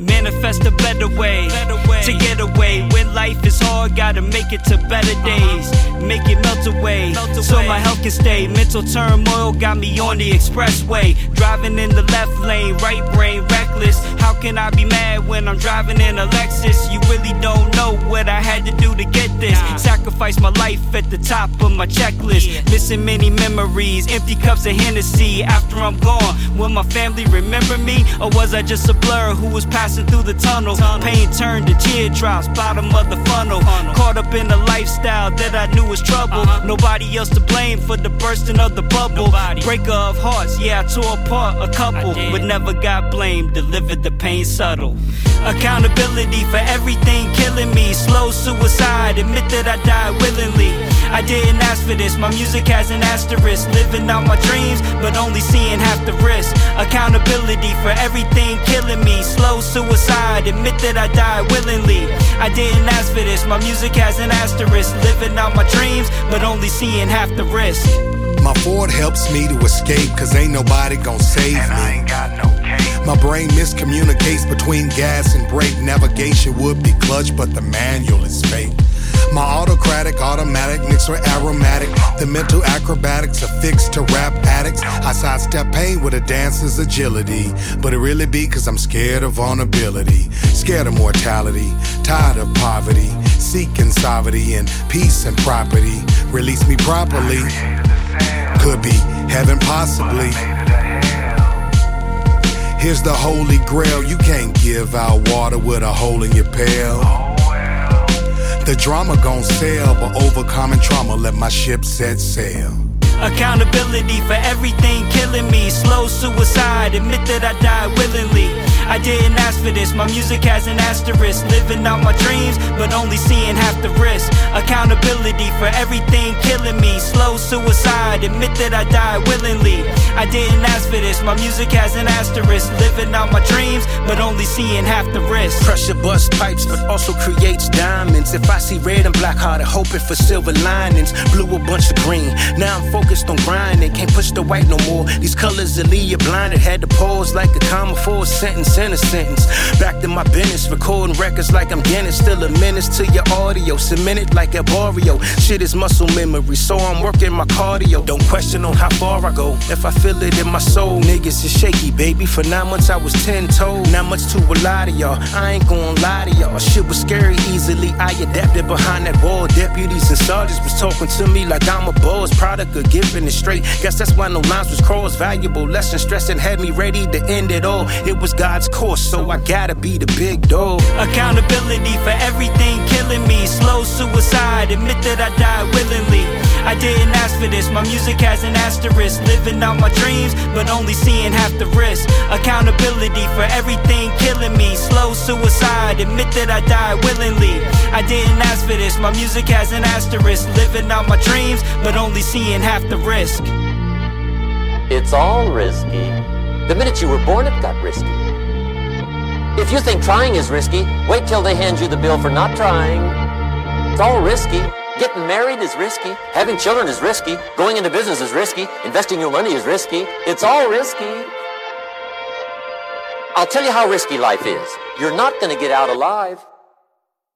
Manifest a better way, to get away. When life is hard, gotta make it to better uh-huh. days. Make it melt away, so my health can stay. Mental turmoil got me on the expressway. Driving in the left lane, right brain reckless. How can I be mad when I'm driving in a Lexus? You really don't know what I had to do to get this. Sacrifice my life at the top of my checklist. Missing many memories, empty cups of Hennessy. After I'm gone, will my family remember me? Or was I just a blur who was passing through the tunnel? Pain turned to teardrops, bottom of the funnel. Caught up in a lifestyle that I knew was trouble. Nobody else to blame for the bursting of the bubble. Breaker of hearts, yeah, I tore apart a couple, but never got blamed. Delivered the pain subtle. Accountability for everything killing me. Slow suicide, admit that I died willingly. I didn't ask for this, my music has an asterisk. Living out my dreams, but only seeing half the risk. Accountability for everything killing me. Slow suicide, admit that I died willingly. I didn't ask for this, my music has an asterisk. Living out my dreams, but only seeing half the risk. My Ford helps me to escape, cause ain't nobody gon' save And I me. ain't got no case. My brain miscommunicates between gas and brake. Navigation would be clutch, but the manual is fake. My autocratic, automatic, with aromatic. The mental acrobatics are fixed to rap addicts. I sidestep pain with a dancer's agility. But it really be cause I'm scared of vulnerability. Scared of mortality, tired of poverty. Seeking sovereignty and peace and property. Release me properly. Could be heaven, possibly. Here's the holy grail. You can't give out water with a hole in your pail. The drama gon' sail, but overcoming trauma, let my ship set sail. Accountability for everything killing me. Slow suicide, admit that I died willingly. I didn't ask for this, my music has an asterisk. Living out my dreams, but only seeing half the risk. Accountability for everything killing me. Slow suicide, admit that I died willingly. I didn't ask for this, my music has an asterisk. Living out my dreams, but only seeing half the risk. Pressure bust pipes, but also creates diamonds. If I see red and black hearted, hoping for silver linings. Blue a bunch of green. Now I'm focused on grinding. Can't push the white no more. These colors that leave you blinded. Had to pause like a comma for a sentence a sentence. Back to my business, recording records like I'm Guinness. Still a menace to your audio. Cemented like a Barrio. Shit is muscle memory, so I'm working my cardio. Don't question on how far I go. If I feel it in my soul, niggas is shaky, baby. For nine months I was ten told. Not much to a lot of y'all. I ain't gonna lie to y'all. Shit was scary easily. I adapted behind that wall. Deputies and sergeants was talking to me like I'm a boss. Product of giving it straight. Guess that's why no lines was crossed. Valuable lesson stressing had me ready to end it all. It was God's course, so I gotta be the big dog. Accountability for everything killing me. Slow suicide, admit that I died willingly. I didn't ask for this, my music has an asterisk. Living out my dreams, but only seeing half the risk. Accountability for everything killing me. Slow suicide, admit that I died willingly. I didn't ask for this, my music has an asterisk. Living out my dreams, but only seeing half the risk. It's all risky. The minute you were born, it got risky. If you think trying is risky, wait till they hand you the bill for not trying. It's all risky. Getting married is risky. Having children is risky. Going into business is risky. Investing your money is risky. It's all risky. I'll tell you how risky life is. You're not going to get out alive.